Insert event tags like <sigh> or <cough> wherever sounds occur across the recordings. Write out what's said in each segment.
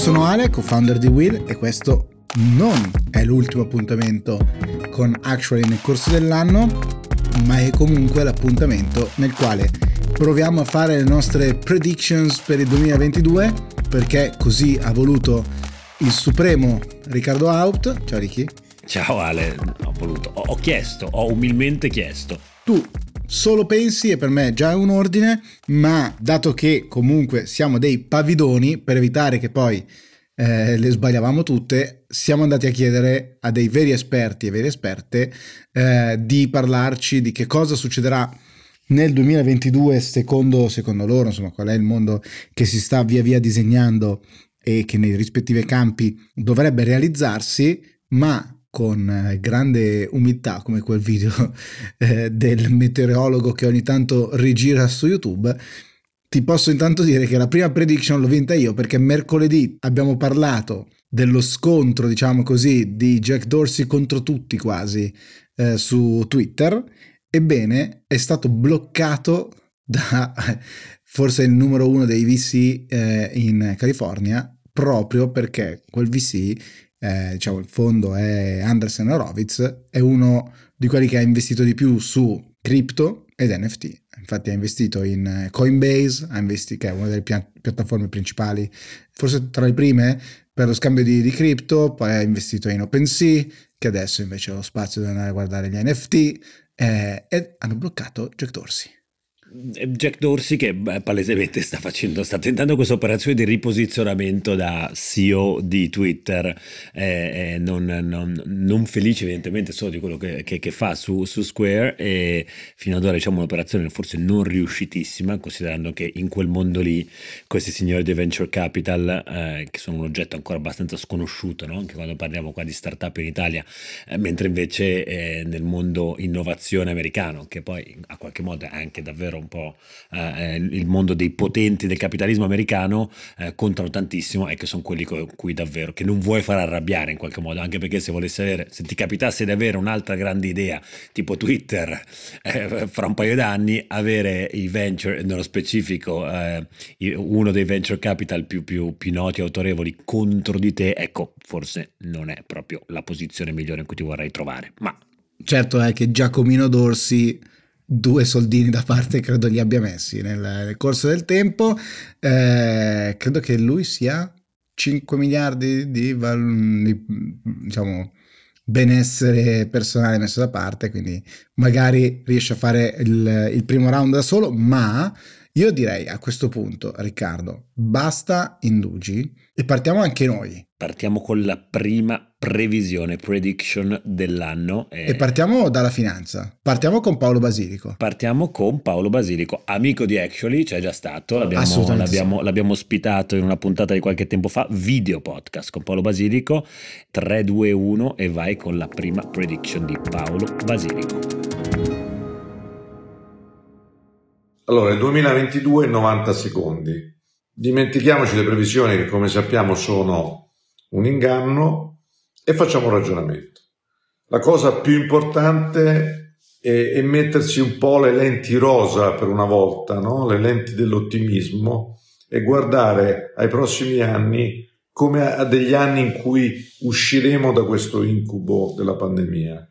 sono Ale, co-founder di Will e questo non è l'ultimo appuntamento con Actually nel corso dell'anno, ma è comunque l'appuntamento nel quale proviamo a fare le nostre predictions per il 2022 perché così ha voluto il supremo Riccardo Haupt. Ciao Ricky. Ciao Ale, ho voluto, ho, chiesto, ho umilmente chiesto. Tu solo pensi e per me già è un ordine, ma dato che comunque siamo dei pavidoni, per evitare che poi eh, le sbagliavamo tutte, siamo andati a chiedere a dei veri esperti e vere esperte eh, di parlarci di che cosa succederà nel 2022 secondo, secondo loro, insomma qual è il mondo che si sta via via disegnando e che nei rispettivi campi dovrebbe realizzarsi, ma con eh, grande umiltà come quel video <laughs> eh, del meteorologo che ogni tanto rigira su YouTube, ti posso intanto dire che la prima prediction l'ho vinta io perché mercoledì abbiamo parlato dello scontro, diciamo così, di Jack Dorsey contro tutti quasi eh, su Twitter. Ebbene, è stato bloccato da <laughs> forse il numero uno dei VC eh, in California proprio perché quel VC eh, diciamo il fondo è Andersen Horowitz, è uno di quelli che ha investito di più su cripto ed NFT. Infatti ha investito in eh, Coinbase, investito, che è una delle pia- piattaforme principali, forse tra le prime per lo scambio di, di cripto, poi ha investito in OpenSea, che adesso invece ha lo spazio di andare a guardare gli NFT, eh, e hanno bloccato Jack Dorsey. Jack Dorsey che palesemente sta facendo, sta tentando questa operazione di riposizionamento da CEO di Twitter, eh, eh, non, non, non, felice evidentemente solo di quello che, che, che fa su, su, Square e fino ad ora diciamo un'operazione forse non riuscitissima considerando che in quel mondo lì questi signori di venture capital eh, che sono un oggetto ancora abbastanza sconosciuto no? anche quando parliamo qua di startup in Italia, eh, mentre invece eh, nel mondo innovazione americano che poi a qualche modo è anche davvero un po' eh, il mondo dei potenti del capitalismo americano, eh, contano tantissimo e che sono quelli con cui davvero, che non vuoi far arrabbiare in qualche modo, anche perché se volessi avere, se ti capitasse di avere un'altra grande idea, tipo Twitter, <laughs> eh, fra un paio d'anni, avere i venture, nello specifico eh, uno dei venture capital più, più, più noti e autorevoli contro di te, ecco, forse non è proprio la posizione migliore in cui ti vorrei trovare, ma... Certo è che Giacomino Dorsi due soldini da parte credo li abbia messi nel, nel corso del tempo. Eh, credo che lui sia 5 miliardi di, di diciamo, benessere personale messo da parte, quindi magari riesce a fare il, il primo round da solo, ma io direi a questo punto, Riccardo, basta indugi e partiamo anche noi. Partiamo con la prima previsione, prediction dell'anno. E... e partiamo dalla finanza. Partiamo con Paolo Basilico. Partiamo con Paolo Basilico, amico di Actually, c'è già stato, l'abbiamo, l'abbiamo, sì. l'abbiamo ospitato in una puntata di qualche tempo fa, video podcast con Paolo Basilico, 3, 2, 1 e vai con la prima prediction di Paolo Basilico. Allora, il 2022 90 secondi. Dimentichiamoci le previsioni che come sappiamo sono un inganno e facciamo un ragionamento. La cosa più importante è, è mettersi un po' le lenti rosa per una volta, no? le lenti dell'ottimismo e guardare ai prossimi anni come a degli anni in cui usciremo da questo incubo della pandemia.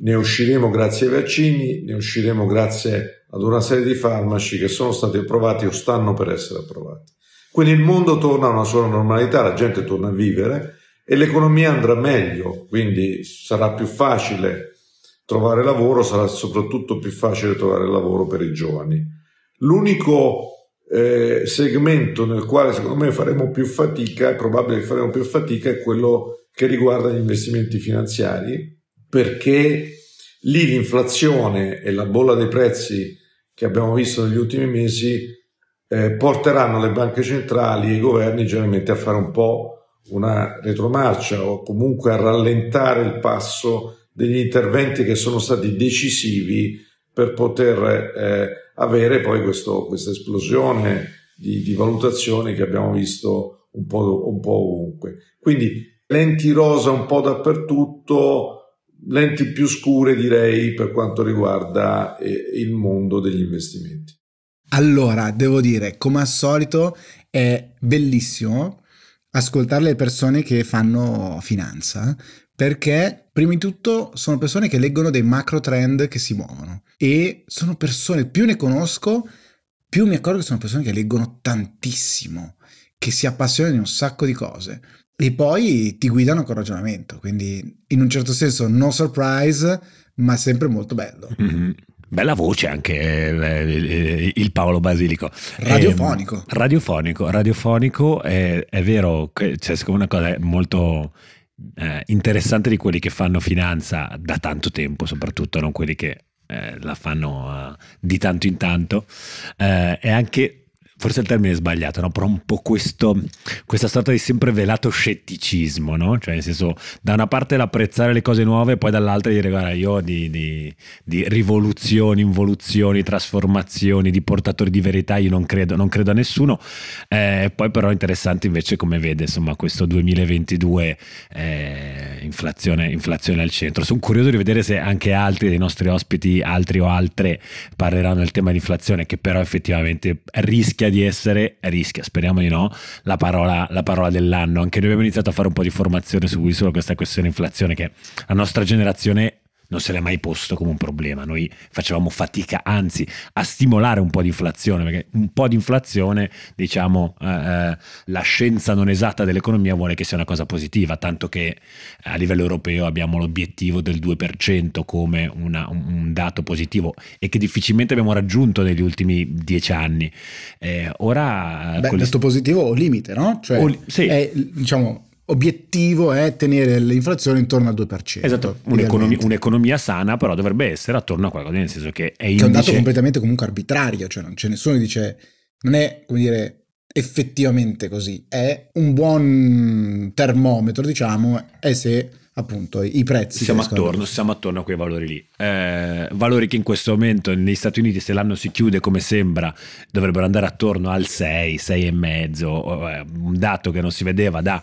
Ne usciremo grazie ai vaccini, ne usciremo grazie ad una serie di farmaci che sono stati approvati o stanno per essere approvati. Quindi il mondo torna a una sua normalità, la gente torna a vivere e l'economia andrà meglio, quindi sarà più facile trovare lavoro, sarà soprattutto più facile trovare lavoro per i giovani. L'unico eh, segmento nel quale secondo me faremo più fatica, è probabile che faremo più fatica, è quello che riguarda gli investimenti finanziari, perché lì l'inflazione e la bolla dei prezzi che abbiamo visto negli ultimi mesi eh, porteranno le banche centrali e i governi generalmente a fare un po' una retromarcia o comunque a rallentare il passo degli interventi che sono stati decisivi per poter eh, avere poi questo, questa esplosione di, di, valutazioni che abbiamo visto un po', un po' ovunque. Quindi lenti rosa un po' dappertutto, lenti più scure direi per quanto riguarda eh, il mondo degli investimenti. Allora, devo dire, come al solito è bellissimo ascoltare le persone che fanno finanza perché prima di tutto sono persone che leggono dei macro trend che si muovono e sono persone, più ne conosco, più mi accorgo che sono persone che leggono tantissimo, che si appassionano di un sacco di cose e poi ti guidano con ragionamento, quindi in un certo senso no surprise, ma sempre molto bello. Mm-hmm. Bella voce anche il, il Paolo Basilico. Radiofonico. Eh, radiofonico, radiofonico, è, è vero, cioè, secondo una cosa molto eh, interessante di quelli che fanno finanza da tanto tempo, soprattutto non quelli che eh, la fanno uh, di tanto in tanto, eh, è anche forse il termine è sbagliato, no? però un po' questo, questa sorta di sempre velato scetticismo, no? cioè nel senso da una parte l'apprezzare le cose nuove, poi dall'altra dire guarda io di, di, di, rivoluzioni, involuzioni, trasformazioni, di portatori di verità io non credo, non credo a nessuno, eh, poi però è interessante invece come vede insomma questo 2022 eh, inflazione, inflazione al centro, sono curioso di vedere se anche altri dei nostri ospiti, altri o altre parleranno del tema dell'inflazione che però effettivamente rischia rischia di essere, rischia, speriamo di no, la parola, la parola dell'anno. Anche noi abbiamo iniziato a fare un po' di formazione su, questa questione inflazione che la nostra generazione non se l'è mai posto come un problema. Noi facevamo fatica, anzi, a stimolare un po' di inflazione, perché un po' di inflazione, diciamo, eh, eh, la scienza non esatta dell'economia vuole che sia una cosa positiva, tanto che a livello europeo abbiamo l'obiettivo del 2% come una, un dato positivo e che difficilmente abbiamo raggiunto negli ultimi dieci anni. Eh, ora... Beh, dato positivo o limite, no? Cioè, o, sì. è, diciamo, obiettivo è tenere l'inflazione intorno al 2%. Esatto, un'economia, un'economia, sana però dovrebbe essere attorno a qualcosa, nel senso che è indice... Che è un dato completamente comunque arbitrario, cioè non c'è nessuno che dice, non è come dire effettivamente così, è un buon termometro diciamo, è se appunto i prezzi. Siamo attorno, siamo attorno a quei valori lì. Eh, valori che in questo momento negli Stati Uniti, se l'anno si chiude come sembra, dovrebbero andare attorno al 6, 6,5, eh, un dato che non si vedeva da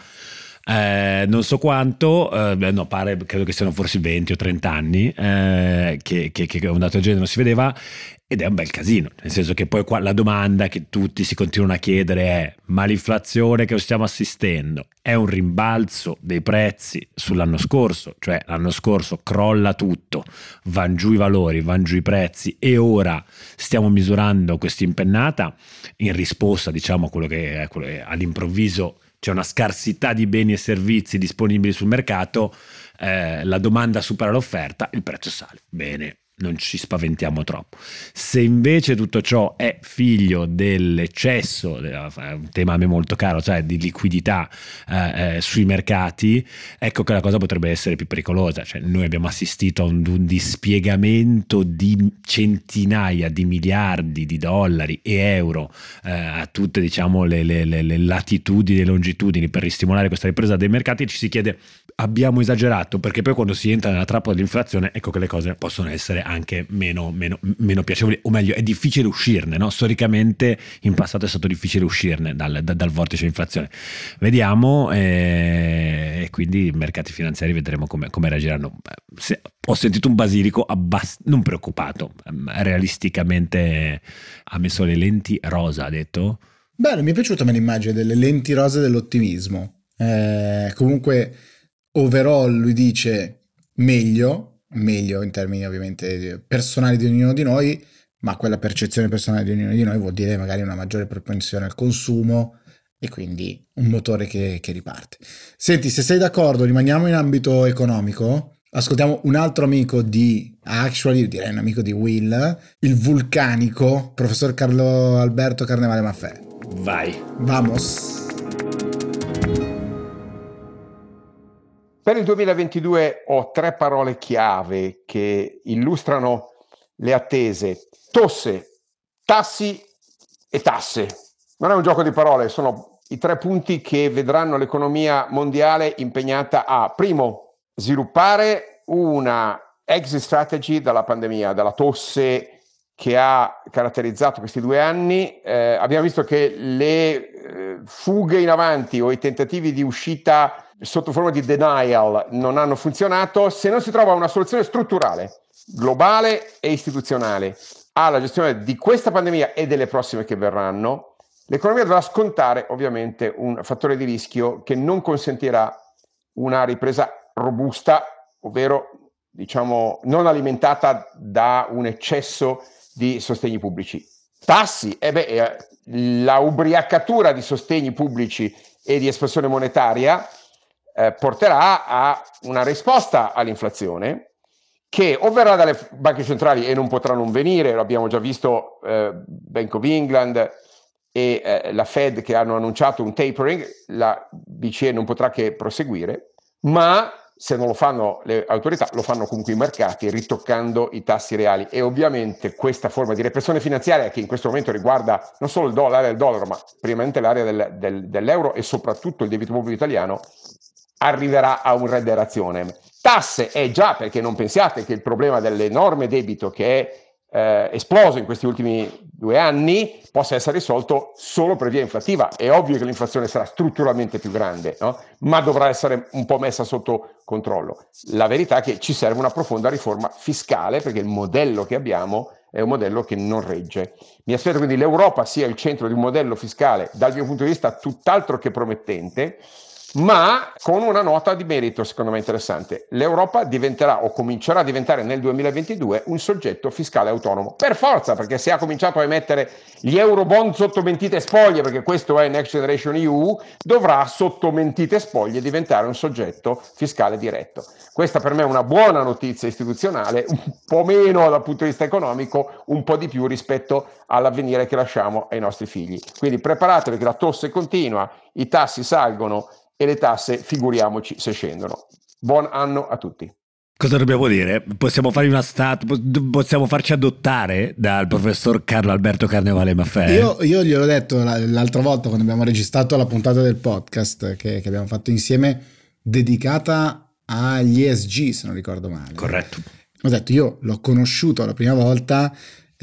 eh, non so quanto, eh, no, pare, credo che siano forse 20 o 30 anni eh, che, che, che, un dato del genere non si vedeva ed è un bel casino, nel senso che poi qua la domanda che tutti si continuano a chiedere è ma l'inflazione che stiamo assistendo è un rimbalzo dei prezzi sull'anno scorso, cioè l'anno scorso crolla tutto, vanno giù i valori, vanno giù i prezzi e ora stiamo misurando questa impennata in risposta diciamo quello che, quello che all'improvviso c'è una scarsità di beni e servizi disponibili sul mercato, eh, la domanda supera l'offerta, il prezzo sale. Bene, non ci spaventiamo troppo. Se invece tutto ciò è figlio dell'eccesso, un tema a me molto caro, cioè di liquidità eh, eh, sui mercati, ecco che la cosa potrebbe essere più pericolosa. Cioè, noi abbiamo assistito a un, un, dispiegamento di centinaia di miliardi di dollari e euro eh, a tutte diciamo, le, le, le, le latitudini e longitudini per ristimolare questa ripresa dei mercati ci si chiede abbiamo esagerato perché poi quando si entra nella trappola dell'inflazione ecco che le cose possono essere anche meno, meno, meno piacevoli, o meglio, è difficile uscirne, no? storicamente in passato è stato difficile uscirne dal, dal, dal vortice dell'inflazione. Vediamo eh, e quindi i mercati finanziari vedremo come, come reagiranno. Se, ho sentito un basilico abbast- non preoccupato, realisticamente ha messo le lenti rosa, ha detto. Bene, mi è piaciuta l'immagine delle lenti rosa dell'ottimismo. Eh, comunque, overall lui dice meglio, meglio in termini ovviamente personali di ognuno di noi, ma quella percezione personale di ognuno di noi vuol dire magari una maggiore propensione al consumo e quindi un motore che, che riparte. Senti, se sei d'accordo, rimaniamo in ambito economico. Ascoltiamo un altro amico di, actually direi un amico di Will, il vulcanico, professor Carlo Alberto Carnevale Maffè. Vai. Vamos. Per il 2022 ho tre parole chiave che illustrano le attese. Tosse, tassi e tasse. Non è un gioco di parole, sono i tre punti che vedranno l'economia mondiale impegnata a, primo, sviluppare una exit strategy dalla pandemia, dalla tosse che ha caratterizzato questi due anni. Eh, abbiamo visto che le fughe in avanti o i tentativi di uscita sotto forma di denial non hanno funzionato, se non si trova una soluzione strutturale, globale e istituzionale alla gestione di questa pandemia e delle prossime che verranno, L'economia dovrà scontare ovviamente un fattore di rischio che non consentirà una ripresa robusta, ovvero diciamo non alimentata da un eccesso di sostegni pubblici. Tassi, eh beh, eh, la ubriacatura di sostegni pubblici e di espansione monetaria eh, porterà a una risposta all'inflazione che o verrà dalle banche centrali e non potrà non venire, lo abbiamo già visto eh, Bank of England e eh, la Fed che hanno annunciato un tapering, la BCE non potrà che proseguire, ma se non lo fanno le autorità, lo fanno comunque i mercati ritoccando i tassi reali e ovviamente questa forma di repressione finanziaria che in questo momento riguarda non solo dollaro, del dollaro, ma primamente l'area del, del, dell'euro e soprattutto il debito pubblico italiano, arriverà a un rederazione. Tasse è già perché non pensiate che il problema dell'enorme debito che è eh, esploso in questi ultimi due anni possa essere risolto solo per via inflattiva. È ovvio che l'inflazione sarà strutturalmente più grande, no? ma dovrà essere un po' messa sotto controllo. La verità è che ci serve una profonda riforma fiscale perché il modello che abbiamo è un modello che non regge. Mi aspetto quindi l'Europa sia il centro di un modello fiscale dal mio punto di vista tutt'altro che promettente ma con una nota di merito secondo me interessante. L'Europa diventerà o comincerà a diventare nel 2022 un soggetto fiscale autonomo. Per forza, perché se ha cominciato a emettere gli eurobond sotto mentite spoglie, perché questo è Next Generation EU, dovrà sotto mentite spoglie diventare un soggetto fiscale diretto. Questa per me è una buona notizia istituzionale, un po' meno dal punto di vista economico, un po' di più rispetto all'avvenire che lasciamo ai nostri figli. Quindi preparatevi che la tosse continua, i tassi salgono e le tasse figuriamoci se scendono. Buon anno a tutti. Cosa dobbiamo dire? Possiamo fargli una stat, possiamo farci adottare dal professor Carlo Alberto Carnevale Maffè? Io, io gliel'ho detto l'altra volta quando abbiamo registrato la puntata del podcast che, che abbiamo fatto insieme, dedicata agli ESG, se non ricordo male. Corretto. Ho detto, io l'ho conosciuto la prima volta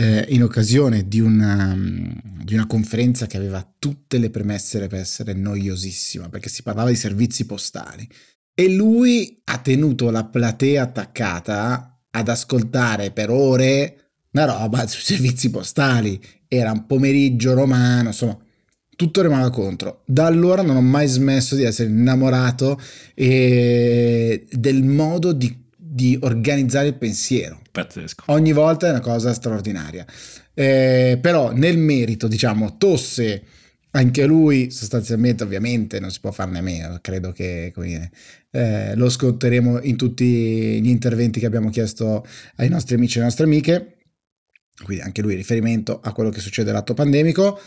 eh, in occasione di una, di una, conferenza che aveva tutte le premesse per essere noiosissima, perché si parlava di servizi postali. E lui ha tenuto la platea attaccata ad ascoltare per ore una roba sui servizi postali. Era un pomeriggio romano, insomma, tutto rimaneva contro. Da allora non ho mai smesso di essere innamorato e del modo di di organizzare il pensiero. Pazzesco. Ogni volta è una cosa straordinaria. Eh, però nel merito, diciamo, Tosse, anche lui sostanzialmente ovviamente non si può farne a meno, credo che dire, eh, lo sconteremo in tutti gli interventi che abbiamo chiesto ai nostri amici e alle nostre amiche, quindi anche lui riferimento a quello che succede l'atto pandemico.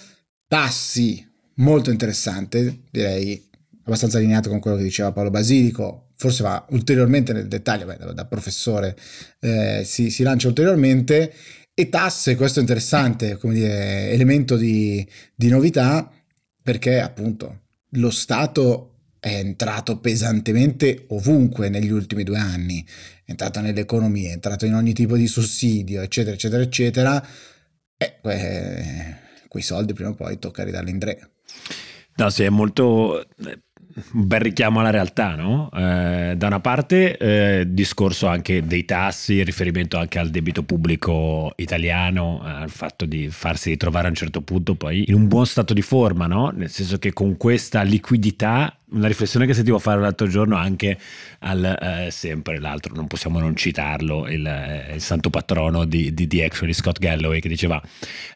Tassi, molto interessante, direi abbastanza allineato con quello che diceva Paolo Basilico, forse va ulteriormente nel dettaglio, beh, da, professore eh, si, si, lancia ulteriormente, e tasse, questo è interessante, come dire, elemento di, di novità, perché appunto lo Stato è entrato pesantemente ovunque negli ultimi due anni, è entrato nell'economia, è entrato in ogni tipo di sussidio, eccetera, eccetera, eccetera, e eh, quei soldi prima o poi tocca ridarli in tre. No, sì, è molto un bel richiamo alla realtà, no? Eh, da una parte eh, discorso anche dei tassi, riferimento anche al debito pubblico italiano, eh, al fatto di farsi ritrovare a un certo punto poi in un buon stato di forma, no? Nel senso che con questa liquidità, una riflessione che sentivo fare l'altro giorno anche al, eh, sempre l'altro, non possiamo non citarlo, il, eh, il santo patrono di, di, di Actually, Scott Galloway, che diceva,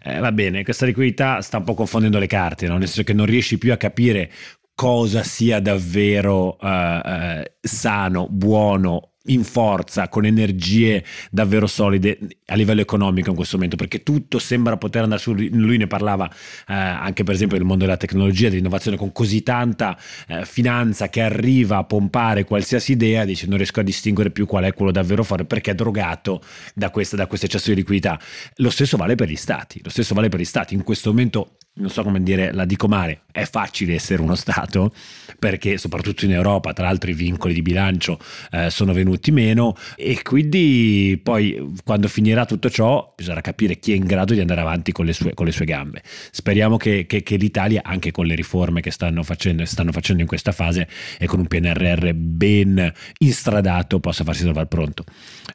eh, va bene, questa liquidità sta un po' confondendo le carte, no? Nel senso che non riesci più a capire cosa sia davvero uh, uh, sano, buono, in forza, con energie davvero solide a livello economico in questo momento, perché tutto sembra poter andare su. Lui ne parlava eh, anche, per esempio, nel mondo della tecnologia, dell'innovazione, con così tanta eh, finanza che arriva a pompare qualsiasi idea, dice non riesco a distinguere più qual è quello davvero forte perché è drogato da questo eccesso di liquidità. Lo stesso vale per gli stati, lo stesso vale per gli stati. In questo momento non so come dire, la dico male, è facile essere uno Stato perché soprattutto in Europa, tra l'altro i vincoli di bilancio eh, sono venuti meno e quindi poi quando finirà tutto ciò bisognerà capire chi è in grado di andare avanti con le sue, con le sue gambe. Speriamo che, che, che, l'Italia, anche con le riforme che stanno facendo, stanno facendo in questa fase e con un PNRR ben instradato, possa farsi trovare pronto.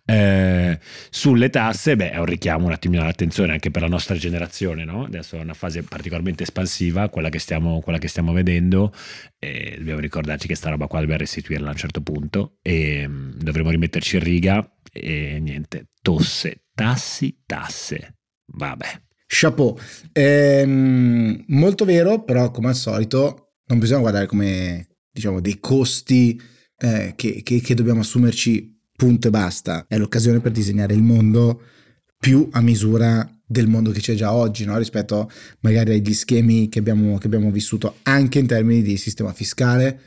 Eh, sulle tasse, beh, è un richiamo un attimino all'attenzione anche per la nostra generazione, no? adesso è una fase particolare particolarmente espansiva, quella che stiamo, quella che stiamo vedendo, e dobbiamo ricordarci che sta roba qua dobbiamo restituirla a un certo punto e mm, dovremo rimetterci in riga e niente, tosse, tassi, tasse, vabbè. Chapeau. Ehm, molto vero, però come al solito non bisogna guardare come diciamo dei costi eh, che, che, che dobbiamo assumerci punto e basta. È l'occasione per disegnare il mondo più a misura del mondo che c'è già oggi, no? rispetto magari agli schemi che abbiamo, che abbiamo vissuto anche in termini di sistema fiscale,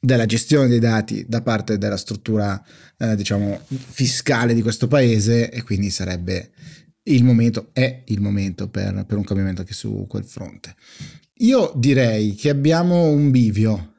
della gestione dei dati da parte della struttura eh, diciamo fiscale di questo paese e quindi sarebbe il momento, è il momento per, per un cambiamento anche su quel fronte. Io direi che abbiamo un bivio,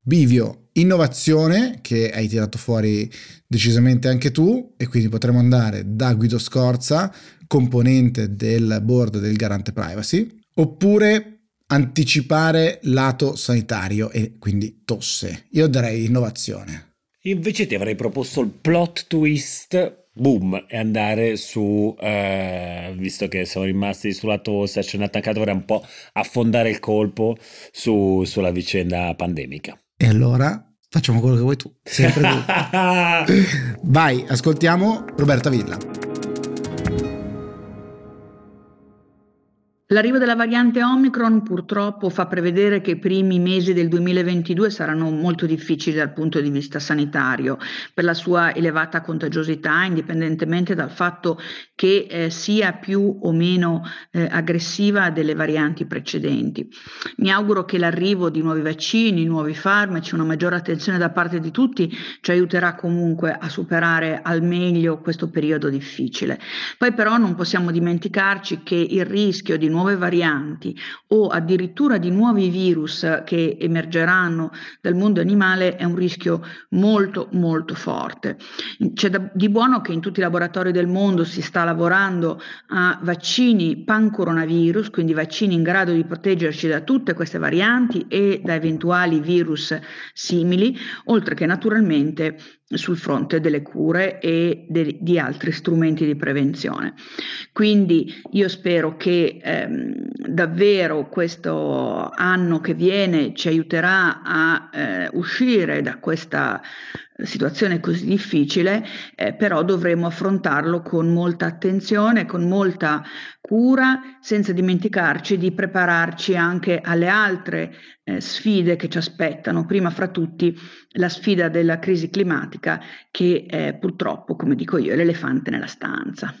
bivio innovazione che hai tirato fuori decisamente anche tu e quindi potremo andare da Guido Scorza, componente del board del garante privacy, oppure anticipare lato sanitario e quindi tosse. Io darei innovazione. Invece ti avrei proposto il plot twist boom e andare su eh, visto che siamo rimasti sulla tosse c'è un attaccato vorrei un po' affondare il colpo su, sulla vicenda pandemica e allora facciamo quello che vuoi tu sempre tu <laughs> vai ascoltiamo Roberta Villa L'arrivo della variante Omicron purtroppo fa prevedere che i primi mesi del 2022 saranno molto difficili dal punto di vista sanitario per la sua elevata contagiosità, indipendentemente dal fatto che eh, sia più o meno eh, aggressiva delle varianti precedenti. Mi auguro che l'arrivo di nuovi vaccini, nuovi farmaci, una maggiore attenzione da parte di tutti ci aiuterà comunque a superare al meglio questo periodo difficile. Poi però non possiamo dimenticarci che il rischio di nuovi nuove varianti o addirittura di nuovi virus che emergeranno dal mondo animale è un rischio molto molto forte. C'è da, di buono che in tutti i laboratori del mondo si sta lavorando a vaccini pan-coronavirus, quindi vaccini in grado di proteggerci da tutte queste varianti e da eventuali virus simili, oltre che naturalmente sul fronte delle cure e de, di altri strumenti di prevenzione. Quindi io spero che ehm, davvero questo anno che viene ci aiuterà a eh, uscire da questa situazione così difficile, eh, però dovremo affrontarlo con molta attenzione, con molta cura, senza dimenticarci di prepararci anche alle altre eh, sfide che ci aspettano, prima fra tutti la sfida della crisi climatica che è purtroppo, come dico io, l'elefante nella stanza.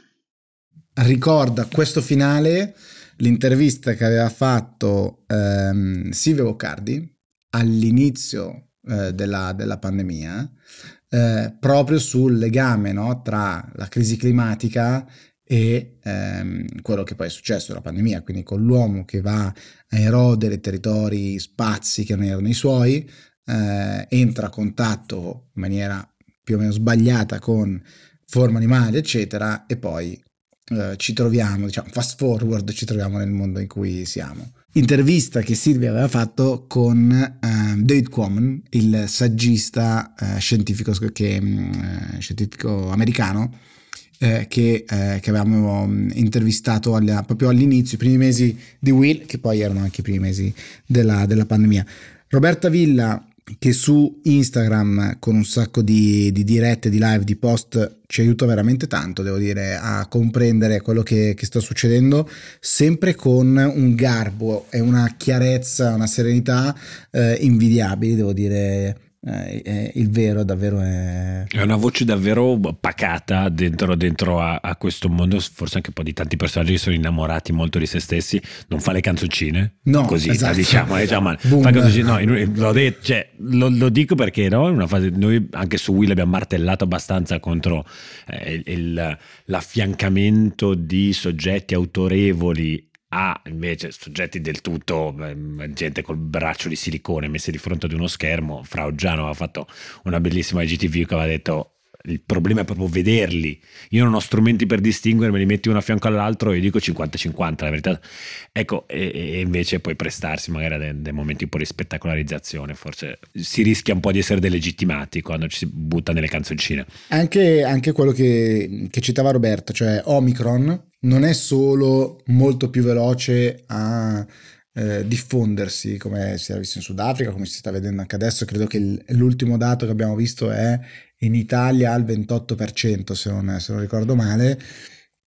Ricorda questo finale l'intervista che aveva fatto ehm, Silvio Boccardi all'inizio eh, della, della, pandemia, eh, proprio sul legame no, tra la crisi climatica e ehm, quello che poi è successo, la pandemia, quindi con l'uomo che va a erodere territori, spazi che non erano i suoi, eh, entra a contatto in maniera più o meno sbagliata con forme animali, eccetera, e poi eh, ci troviamo, diciamo, fast forward, ci troviamo nel mondo in cui siamo. Intervista che Silvia aveva fatto con uh, David Quammen, il saggista uh, scientifico, che, uh, scientifico americano, che, che, avevamo mm, intervistato alla, proprio all'inizio, i primi mesi di Will, che poi erano anche i primi mesi della, della pandemia. Roberta Villa che su Instagram con un sacco di, di, dirette, di live, di post ci aiuta veramente tanto, devo dire, a comprendere quello che, che sta succedendo, sempre con un garbo e una chiarezza, una serenità eh, invidiabili, devo dire, eh, il vero davvero è... È una voce davvero pacata dentro, dentro a, a, questo mondo, forse anche un po' di tanti personaggi che sono innamorati molto di se stessi, non fa le canzoncine, no, così esatto. diciamo, diciamo fa canzoncine, no, lo, detto, cioè, lo, lo, dico perché no, in una fase, noi anche su Will abbiamo martellato abbastanza contro eh, il, l'affiancamento di soggetti autorevoli a invece soggetti del tutto, gente col braccio di silicone messi di fronte ad uno schermo. Fra Oggiano aveva fatto una bellissima IGTV che aveva detto il problema è proprio vederli. Io non ho strumenti per distinguere, me li metti uno a fianco all'altro e dico 50-50, la verità. Ecco, e, e invece poi prestarsi magari a dei, dei, momenti un po' di spettacolarizzazione, forse si rischia un po' di essere delegittimati quando ci si butta nelle canzoncine. Anche, anche quello che, che citava Roberto, cioè Omicron, non è solo molto più veloce a eh, diffondersi come si era visto in Sudafrica, come si sta vedendo anche adesso. Credo che l'ultimo dato che abbiamo visto è in Italia al 28%, se non, se non ricordo male.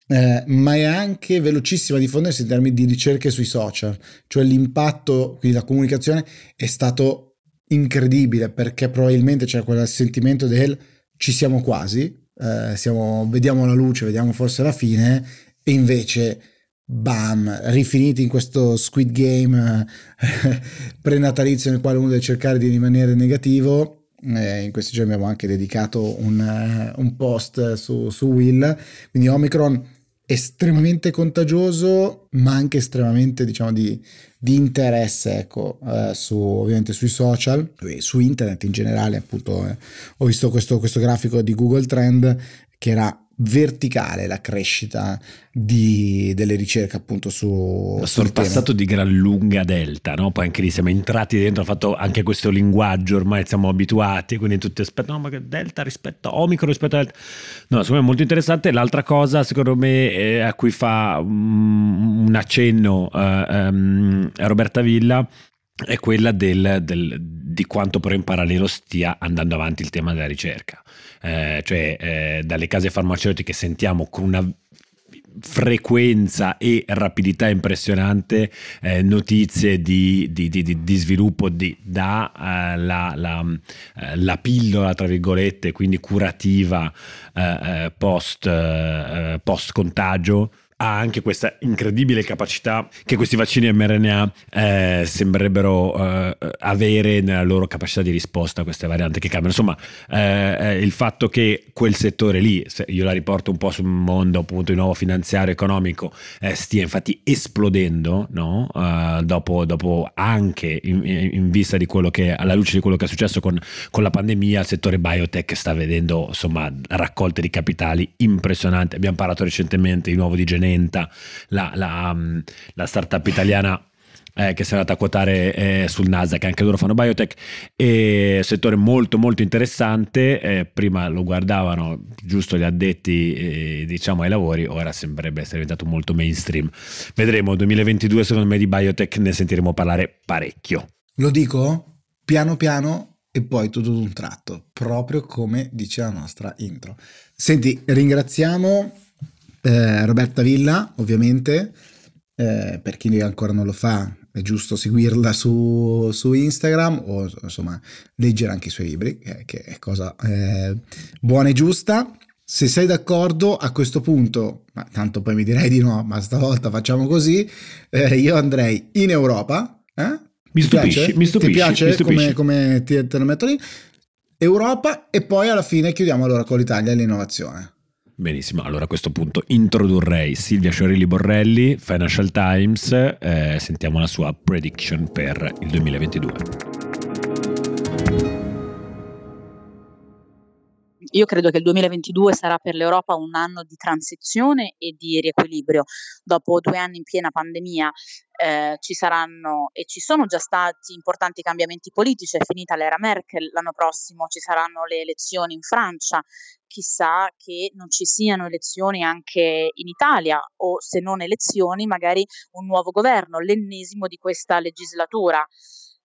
Eh, ma è anche velocissima a diffondersi in termini di ricerche sui social, cioè l'impatto, quindi la comunicazione è stato incredibile perché probabilmente c'è quel sentimento del ci siamo quasi, eh, siamo, vediamo la luce, vediamo forse la fine e invece bam, rifiniti in questo Squid Game <laughs> eh, prenatalizio nel quale uno deve cercare di rimanere negativo. Eh, in questi giorni abbiamo anche dedicato un, uh, un post su, su, Will, quindi Omicron estremamente contagioso, ma anche estremamente, diciamo, di, di interesse, ecco, eh, su, ovviamente sui social su internet in generale, appunto, eh, ho visto questo, questo grafico di Google Trend che era verticale la crescita di, delle ricerche appunto su sorpassato di gran lunga delta no? poi anche lì siamo entrati dentro ha fatto anche questo linguaggio ormai siamo abituati quindi tutti aspettano no ma che delta rispetto a omicron rispetto a delta no secondo me è molto interessante l'altra cosa secondo me eh, a cui fa um, un accenno uh, um, Roberta Villa è quella del, del, di quanto però in parallelo stia andando avanti il tema della ricerca. Eh, cioè eh, dalle case farmaceutiche sentiamo con una frequenza e rapidità impressionante eh, notizie di, di, di, di, sviluppo di, da uh, la, uh, la, pillola tra virgolette quindi curativa uh, post, post contagio ha anche questa incredibile capacità che questi vaccini mRNA eh, sembrerebbero eh, avere nella loro capacità di risposta a queste varianti che cambiano. Insomma, eh, eh il fatto che quel settore lì, io la riporto un po' sul mondo appunto di nuovo finanziario economico, eh, stia infatti esplodendo, no? Eh, dopo, dopo, anche in, in, vista di quello che, alla luce di quello che è successo con, con la pandemia, il settore biotech sta vedendo insomma raccolte di capitali impressionanti. Abbiamo parlato recentemente di nuovo di Genere Monumenta, la, la, mm, la startup italiana eh, che si è andata a quotare eh, sul Nasdaq, anche loro fanno biotech, e settore molto molto interessante, eh, prima lo guardavano giusto gli addetti eh, diciamo ai lavori, ora sembrerebbe essere diventato molto mainstream. Vedremo, 2022 secondo me di biotech ne sentiremo parlare parecchio. Lo dico piano piano e poi tutto d'un tratto, proprio come dice la nostra intro. Senti, ringraziamo eh, Roberta Villa, ovviamente, eh, per chi ancora non lo fa, è giusto seguirla su, su, Instagram o insomma leggere anche i suoi libri, che, che è cosa eh, buona e giusta. Se sei d'accordo a questo punto, ma tanto poi mi direi di no, ma stavolta facciamo così, eh, io andrei in Europa. Eh? Mi stupisci, mi stupisci, Ti piace mi stupisci. come, come ti, te lo metto lì? Europa e poi alla fine chiudiamo allora con l'Italia e l'innovazione. Benissimo, allora a questo punto introdurrei Silvia Sciorilli Borrelli, Financial Times, eh, sentiamo la sua prediction per il 2022. Io credo che il 2022 sarà per l'Europa un anno di transizione e di riequilibrio. Dopo due anni in piena pandemia eh, ci saranno e ci sono già stati importanti cambiamenti politici, è finita l'era Merkel, l'anno prossimo ci saranno le elezioni in Francia, chissà che non ci siano elezioni anche in Italia o se non elezioni magari un nuovo governo, l'ennesimo di questa legislatura.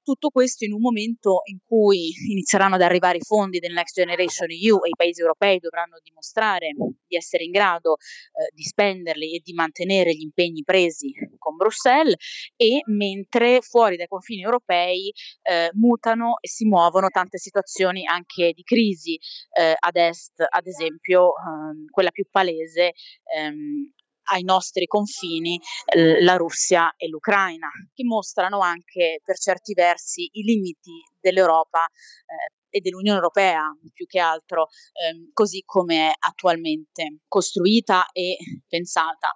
Tutto questo in un momento in cui inizieranno ad arrivare i fondi del Next Generation EU e i paesi europei dovranno dimostrare di essere in grado eh, di spenderli e di mantenere gli impegni presi con Bruxelles e mentre fuori dai confini europei eh, mutano e si muovono tante situazioni anche di crisi eh, ad est, ad esempio ehm, quella più palese ehm, ai nostri confini eh, la Russia e l'Ucraina, che mostrano anche per certi versi i limiti dell'Europa eh, e dell'Unione Europea più che altro, ehm, così come è attualmente costruita e pensata.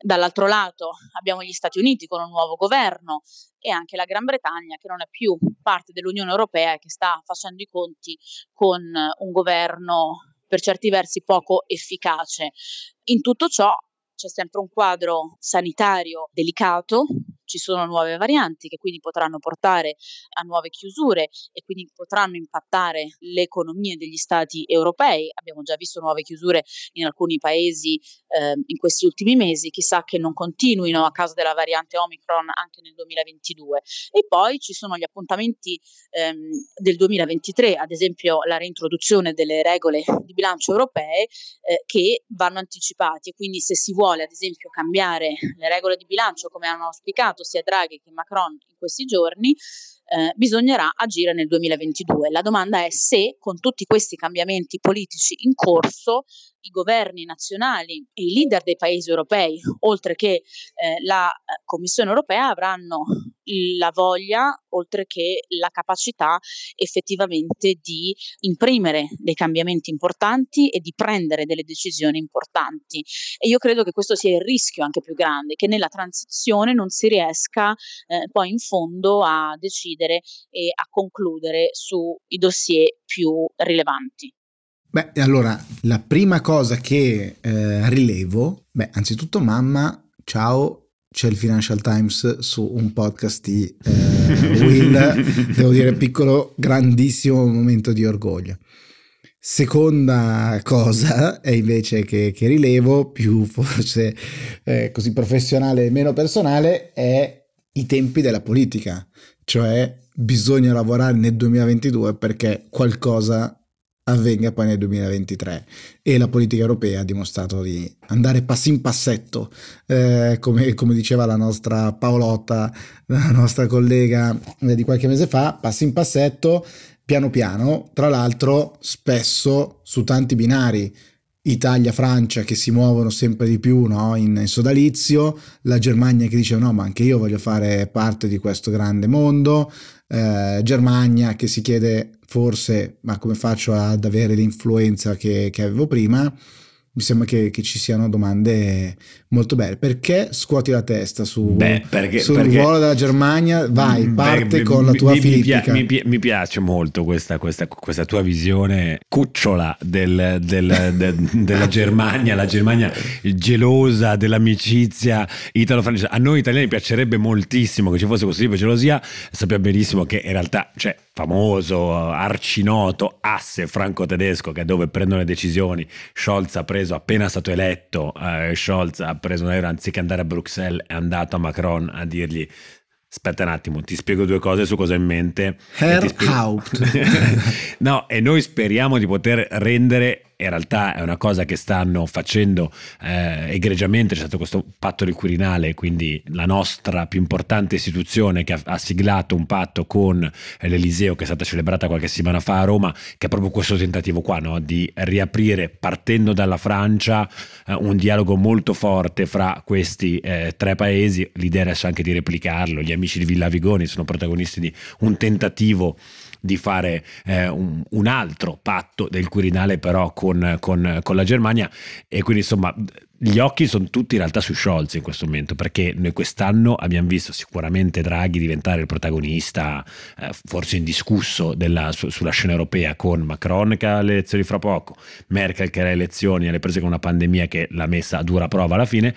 Dall'altro lato abbiamo gli Stati Uniti con un nuovo governo e anche la Gran Bretagna che non è più parte dell'Unione Europea e che sta facendo i conti con un governo per certi versi poco efficace. In tutto ciò c'è sempre un quadro sanitario delicato ci sono nuove varianti che quindi potranno portare a nuove chiusure e quindi potranno impattare le economie degli stati europei. Abbiamo già visto nuove chiusure in alcuni paesi eh, in questi ultimi mesi, chissà che non continuino a causa della variante Omicron anche nel 2022. E poi ci sono gli appuntamenti ehm, del 2023, ad esempio la reintroduzione delle regole di bilancio europee eh, che vanno anticipati e quindi se si vuole ad esempio cambiare le regole di bilancio come hanno auspicato sia Draghi che Macron in questi giorni, eh, bisognerà agire nel 2022. La domanda è se con tutti questi cambiamenti politici in corso i governi nazionali e i leader dei paesi europei, oltre che eh, la eh, Commissione europea, avranno la voglia, oltre che la capacità effettivamente di imprimere dei cambiamenti importanti e di prendere delle decisioni importanti. E io credo che questo sia il rischio anche più grande, che nella transizione non si riesca eh, poi in fondo a decidere e a concludere sui dossier più rilevanti. Beh, allora, la prima cosa che eh, rilevo, beh, anzitutto mamma, ciao, c'è il Financial Times su un podcast di eh, Will, <laughs> devo dire piccolo, grandissimo momento di orgoglio. Seconda cosa è invece che, che rilevo, più forse eh, così professionale e meno personale, è i tempi della politica, cioè bisogna lavorare nel 2022 perché qualcosa avvenga poi nel 2023 e la politica europea ha dimostrato di andare passi in passetto eh, come, come, diceva la nostra Paolotta la nostra collega eh, di qualche mese fa passi in passetto piano piano tra l'altro spesso su tanti binari Italia-Francia che si muovono sempre di più no? in, in, sodalizio, la Germania che dice no ma anche io voglio fare parte di questo grande mondo, eh, Germania che si chiede forse ma come faccio ad avere l'influenza che, che avevo prima mi sembra che, che, ci siano domande molto belle. Perché scuoti la testa su, Beh, perché, sul perché, ruolo della Germania? Vai, mm, parte beh, con la tua mi, filippica. Mi, mi, mi, piace molto questa, questa, questa, tua visione cucciola del, del, del, della Germania, la Germania gelosa dell'amicizia italo-francese. A noi italiani piacerebbe moltissimo che ci fosse questo tipo di gelosia, sappiamo benissimo che in realtà... Cioè, famoso, arcinoto asse franco-tedesco che è dove prendono le decisioni. Scholz ha preso, appena stato eletto, eh, Scholz ha preso un aereo anziché andare a Bruxelles, è andato a Macron a dirgli Aspetta un attimo, ti spiego due cose su cosa ho in mente. Herr Haupt. <laughs> no, e noi speriamo di poter rendere in realtà è una cosa che stanno facendo eh, egregiamente, c'è stato questo patto del Quirinale, quindi la nostra più importante istituzione che ha, ha siglato un patto con l'Eliseo che è stata celebrata qualche settimana fa a Roma, che è proprio questo tentativo qua, no? di riaprire partendo dalla Francia eh, un dialogo molto forte fra questi eh, tre paesi, l'idea adesso anche di replicarlo, gli amici di Villa Vigoni sono protagonisti di un tentativo di fare eh, un, un, altro patto del Quirinale però con, con, con la Germania. E quindi insomma gli occhi sono tutti in realtà su Scholz in questo momento perché noi quest'anno abbiamo visto sicuramente Draghi diventare il protagonista eh, forse indiscusso della, su, sulla scena europea con Macron che ha le elezioni fra poco, Merkel che ha le elezioni alle prese con una pandemia che l'ha messa a dura prova alla fine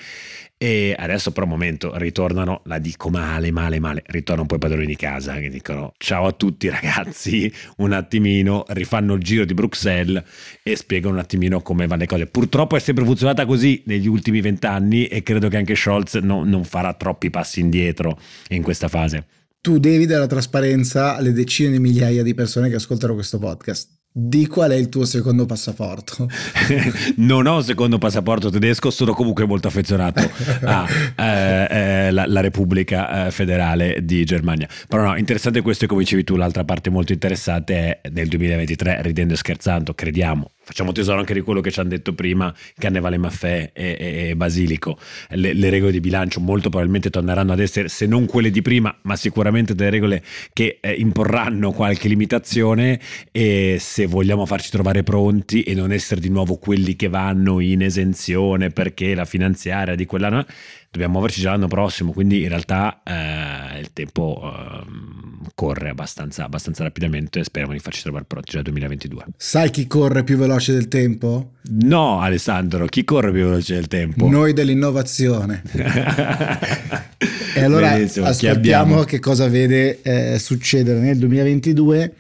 e adesso per un momento ritornano, la dico male, male, male, ritornano poi i padroni di casa che dicono ciao a tutti ragazzi, un attimino, rifanno il giro di Bruxelles e spiegano un attimino come vanno le cose. Purtroppo è sempre funzionata così negli ultimi vent'anni e credo che anche Scholz no, non farà troppi passi indietro in questa fase. Tu devi dare trasparenza alle decine di migliaia di persone che ascoltano questo podcast di qual è il tuo secondo passaporto? <laughs> non ho un secondo passaporto tedesco, sono comunque molto affezionato alla <laughs> eh, eh, Repubblica eh, Federale di Germania. Però no, interessante questo e come dicevi tu, l'altra parte molto interessante è nel 2023, ridendo e scherzando, crediamo, facciamo tesoro anche di quello che ci hanno detto prima Cannevale Maffè e, e, e Basilico. Le, le, regole di bilancio molto probabilmente torneranno ad essere, se non quelle di prima, ma sicuramente delle regole che eh, imporranno qualche limitazione e se vogliamo farci trovare pronti e non essere di nuovo quelli che vanno in esenzione perché la finanziaria di quell'anno dobbiamo muoverci già l'anno prossimo, quindi in realtà eh, il tempo eh, corre abbastanza, abbastanza, rapidamente e speriamo di farci trovare pronti già nel 2022. Sai chi corre più veloce del tempo? No, Alessandro, chi corre più veloce del tempo? Noi dell'innovazione. <laughs> E allora Benissimo, ascoltiamo che cosa vede eh, succedere nel 2022.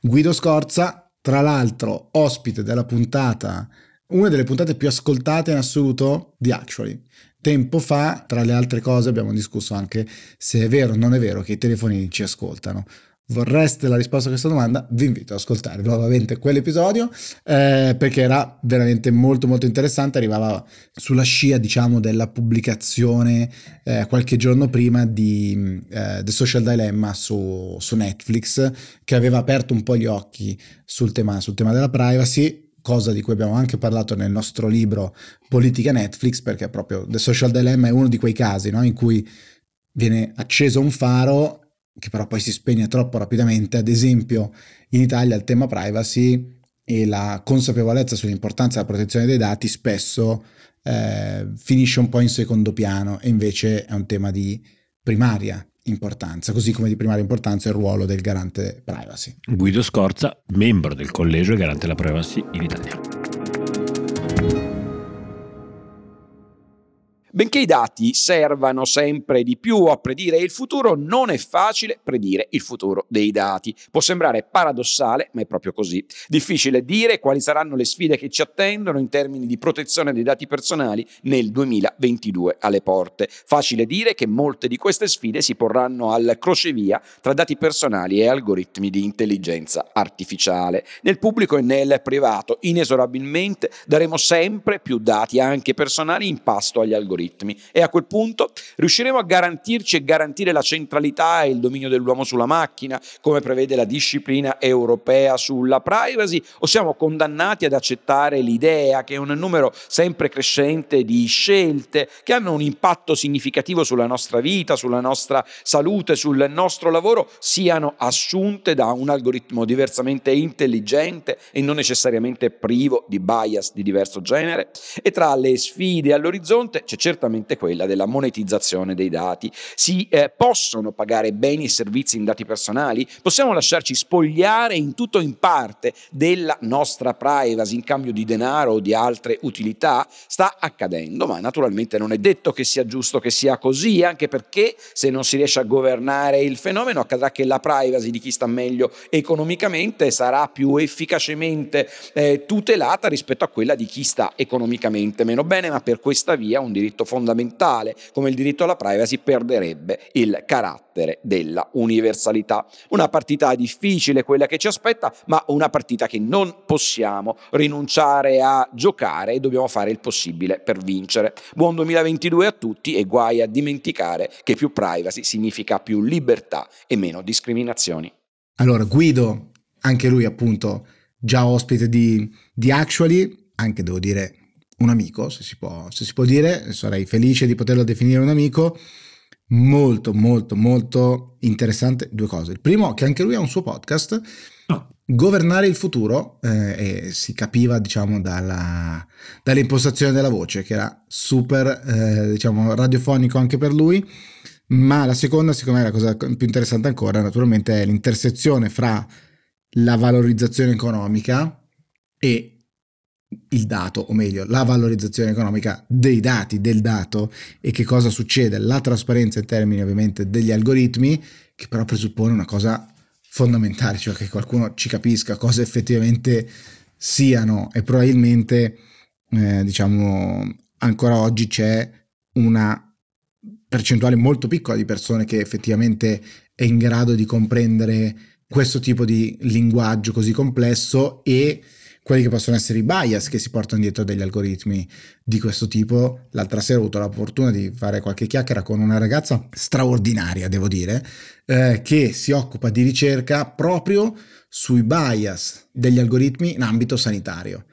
Guido Scorza, tra l'altro ospite della puntata, una delle puntate più ascoltate in assoluto di Actually. Tempo fa, tra le altre cose, abbiamo discusso anche se è vero o non è vero che i telefonini ci ascoltano. Vorreste la risposta a questa domanda, vi invito ad ascoltare nuovamente quell'episodio eh, perché era veramente molto molto interessante, arrivava sulla scia diciamo della pubblicazione eh, qualche giorno prima di eh, The Social Dilemma su, su, Netflix che aveva aperto un po' gli occhi sul tema, sul tema della privacy cosa di cui abbiamo anche parlato nel nostro libro Politica Netflix perché proprio The Social Dilemma è uno di quei casi no, in cui viene acceso un faro che però poi si spegne troppo rapidamente, ad esempio in Italia il tema privacy e la consapevolezza sull'importanza della protezione dei dati spesso eh, finisce un po' in secondo piano e invece è un tema di primaria importanza, così come di primaria importanza il ruolo del garante privacy. Guido Scorza, membro del collegio garante della privacy in Italia. Benché i dati servano sempre di più a predire il futuro, non è facile predire il futuro dei dati. Può sembrare paradossale, ma è proprio così. Difficile dire quali saranno le sfide che ci attendono in termini di protezione dei dati personali nel 2022 alle porte. Facile dire che molte di queste sfide si porranno al crocevia tra dati personali e algoritmi di intelligenza artificiale. Nel pubblico e nel privato, inesorabilmente, daremo sempre più dati anche personali in pasto agli algoritmi algoritmi e a quel punto riusciremo a garantirci e garantire la centralità e il dominio dell'uomo sulla macchina, come prevede la disciplina europea sulla privacy, o siamo condannati ad accettare l'idea che un numero sempre crescente di scelte che hanno un impatto significativo sulla nostra vita, sulla nostra salute, sul nostro lavoro, siano assunte da un algoritmo diversamente intelligente e non necessariamente privo di bias di diverso genere? E tra le sfide all'orizzonte c'è certamente quella della monetizzazione dei dati. Si eh, possono pagare beni e servizi in dati personali? Possiamo lasciarci spogliare in tutto o in parte della nostra privacy in cambio di denaro o di altre utilità? Sta accadendo, ma naturalmente non è detto che sia giusto che sia così, anche perché se non si riesce a governare il fenomeno accadrà che la privacy di chi sta meglio economicamente sarà più efficacemente eh, tutelata rispetto a quella di chi sta economicamente meno bene, ma per questa via un diritto diritto fondamentale come il diritto alla privacy perderebbe il carattere della universalità. Una partita difficile quella che ci aspetta, ma una partita che non possiamo rinunciare a giocare e dobbiamo fare il possibile per vincere. Buon 2022 a tutti e guai a dimenticare che più privacy significa più libertà e meno discriminazioni. Allora, Guido, anche lui appunto già ospite di, di Actually, anche devo dire un amico, se si, può, se si può dire, sarei felice di poterlo definire un amico, molto molto molto interessante due cose. Il primo che anche lui ha un suo podcast, oh. Governare il futuro, eh, e si capiva diciamo dalla, dall'impostazione della voce che era super eh, diciamo radiofonico anche per lui, ma la seconda secondo me la cosa più interessante ancora naturalmente è l'intersezione fra la valorizzazione economica e il dato, o meglio, la valorizzazione economica dei dati, del dato e che cosa succede, la trasparenza in termini ovviamente degli algoritmi, che però presuppone una cosa fondamentale, cioè che qualcuno ci capisca cosa effettivamente siano e probabilmente, eh, diciamo, ancora oggi c'è una percentuale molto piccola di persone che effettivamente è in grado di comprendere questo tipo di linguaggio così complesso e quelli che possono essere i bias che si portano dietro degli algoritmi di questo tipo. L'altra sera ho avuto la fortuna di fare qualche chiacchiera con una ragazza straordinaria, devo dire, eh, che si occupa di ricerca proprio sui bias degli algoritmi in ambito sanitario.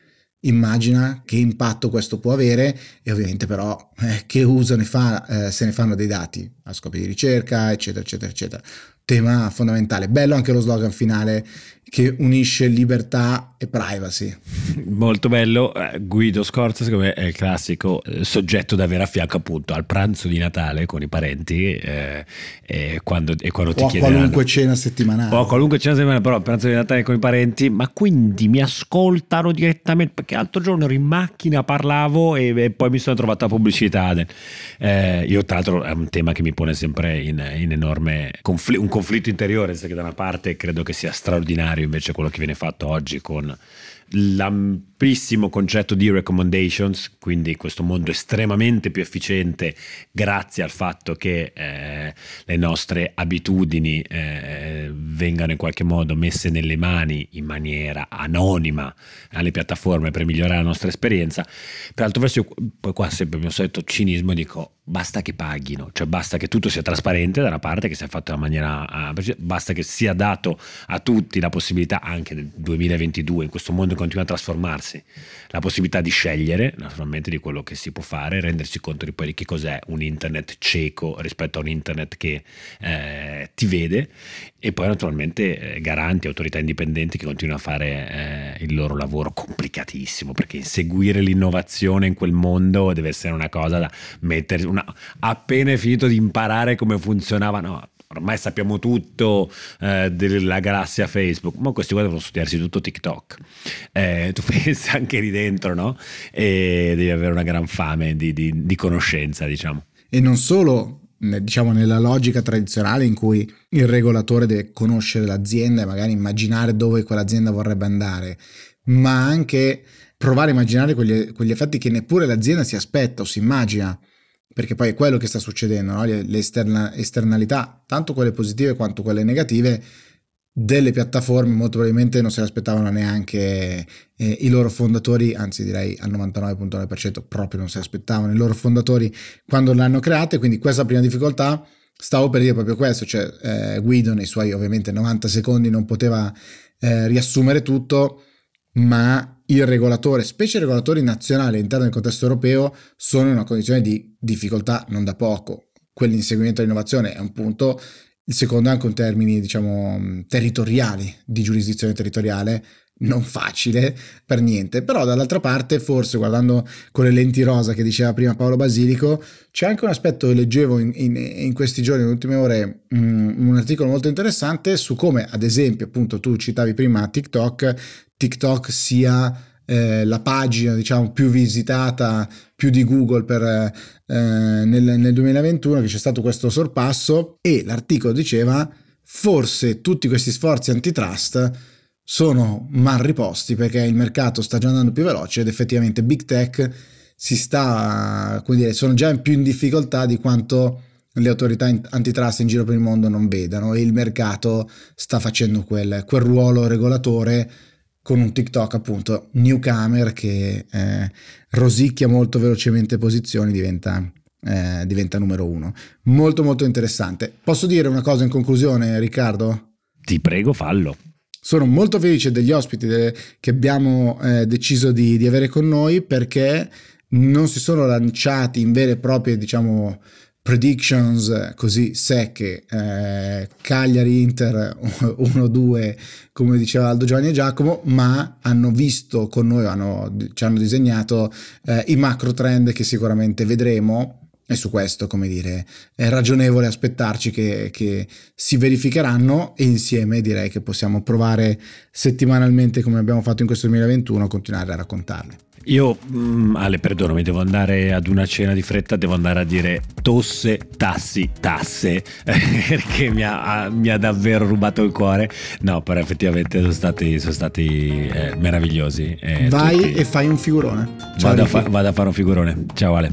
Immagina che impatto questo può avere e ovviamente però eh, che uso ne fa, eh, se ne fanno dei dati a scopi di ricerca, eccetera, eccetera, eccetera tema fondamentale. Bello anche lo slogan finale che unisce libertà e privacy. Molto bello. Eh, Guido Scorza, secondo me, è il classico eh, soggetto da avere a fianco appunto al pranzo di Natale con i parenti eh, e quando, e quando ti o a chiederanno... qualunque cena settimanale. O qualunque cena settimanale, però al pranzo di Natale con i parenti, ma quindi mi ascoltano direttamente, perché l'altro giorno ero in macchina, parlavo e, e poi mi sono trovato la pubblicità. Eh, io tra l'altro è un tema che mi pone sempre in, in enorme conflitto, un conflitto interiore, perché da una parte credo che sia straordinario invece quello che viene fatto oggi con l'amplissimo concetto di recommendations, quindi questo mondo estremamente più efficiente grazie al fatto che eh, le nostre abitudini eh, vengano in qualche modo messe nelle mani in maniera anonima alle piattaforme per migliorare la nostra esperienza. Per altro verso, poi qua sempre il mio solito cinismo dico basta che paghino, cioè basta che tutto sia trasparente da una parte, che sia fatto in maniera, basta che sia dato a tutti la possibilità anche nel 2022 in questo mondo continua a trasformarsi, la possibilità di scegliere naturalmente di quello che si può fare, rendersi conto di poi di che cos'è un internet cieco rispetto a un internet che eh, ti vede e poi naturalmente eh, garanti, autorità indipendenti che continuano a fare eh, il loro lavoro complicatissimo perché inseguire l'innovazione in quel mondo deve essere una cosa da mettere una, appena è finito di imparare come funzionava no ormai sappiamo tutto eh, della galassia Facebook, ma questi qua devono studiarsi tutto TikTok. Eh, <laughs> tu pensi anche lì dentro, no? E devi avere una gran fame di, di, di conoscenza, diciamo. E non solo diciamo nella logica tradizionale in cui il regolatore deve conoscere l'azienda e magari immaginare dove quell'azienda vorrebbe andare, ma anche provare a immaginare quegli, quegli effetti che neppure l'azienda si aspetta o si immagina perché poi è quello che sta succedendo, no? le, esterna, esternalità, tanto quelle positive quanto quelle negative, delle piattaforme molto probabilmente non se le aspettavano neanche eh, i loro fondatori, anzi direi al 99.9% proprio non se le aspettavano i loro fondatori quando l'hanno create, quindi questa prima difficoltà stavo per dire proprio questo, cioè eh, Guido nei suoi ovviamente 90 secondi non poteva eh, riassumere tutto, ma il regolatore, specie i regolatori nazionali all'interno del contesto europeo, sono in una condizione di difficoltà non da poco. Quell'inseguimento dell'innovazione è un punto, il secondo anche in termini, diciamo, territoriali, di giurisdizione territoriale, non facile per niente, però dall'altra parte forse guardando con le lenti rosa che diceva prima Paolo Basilico c'è anche un aspetto che leggevo in, in, in questi giorni, nelle ultime ore, um, un articolo molto interessante su come ad esempio appunto tu citavi prima TikTok TikTok sia eh, la pagina diciamo più visitata più di Google per, eh, nel, nel 2021 che c'è stato questo sorpasso. E l'articolo diceva forse tutti questi sforzi antitrust sono mal riposti perché il mercato sta già andando più veloce ed effettivamente big tech si sta, come dire, sono già più in difficoltà di quanto le autorità antitrust in giro per il mondo non vedano. E il mercato sta facendo quel, quel ruolo regolatore con un TikTok appunto newcomer che eh, rosicchia molto velocemente posizioni, diventa, eh, diventa numero uno. Molto molto interessante. Posso dire una cosa in conclusione Riccardo? Ti prego fallo. Sono molto felice degli ospiti de- che abbiamo eh, deciso di, di avere con noi perché non si sono lanciati in vere e proprie diciamo predictions così secche, eh, Cagliari Inter <laughs> 1-2 come diceva Aldo Giovanni e Giacomo, ma hanno visto con noi, hanno, ci hanno disegnato eh, i macro trend che sicuramente vedremo e su questo, come dire, è ragionevole aspettarci che, che, si verificheranno e insieme direi che possiamo provare settimanalmente, come abbiamo fatto in questo 2021, a continuare a raccontarle. Io, mm, Ale, perdonami, devo andare ad una cena di fretta, devo andare a dire tosse, tassi, tasse, <laughs> perché mi ha, mi ha, davvero rubato il cuore. No, però effettivamente sono stati, sono stati eh, meravigliosi. Eh, Vai tutti. e fai un figurone. Ciao, vado, a fa- vado a fare un figurone. Ciao Ale.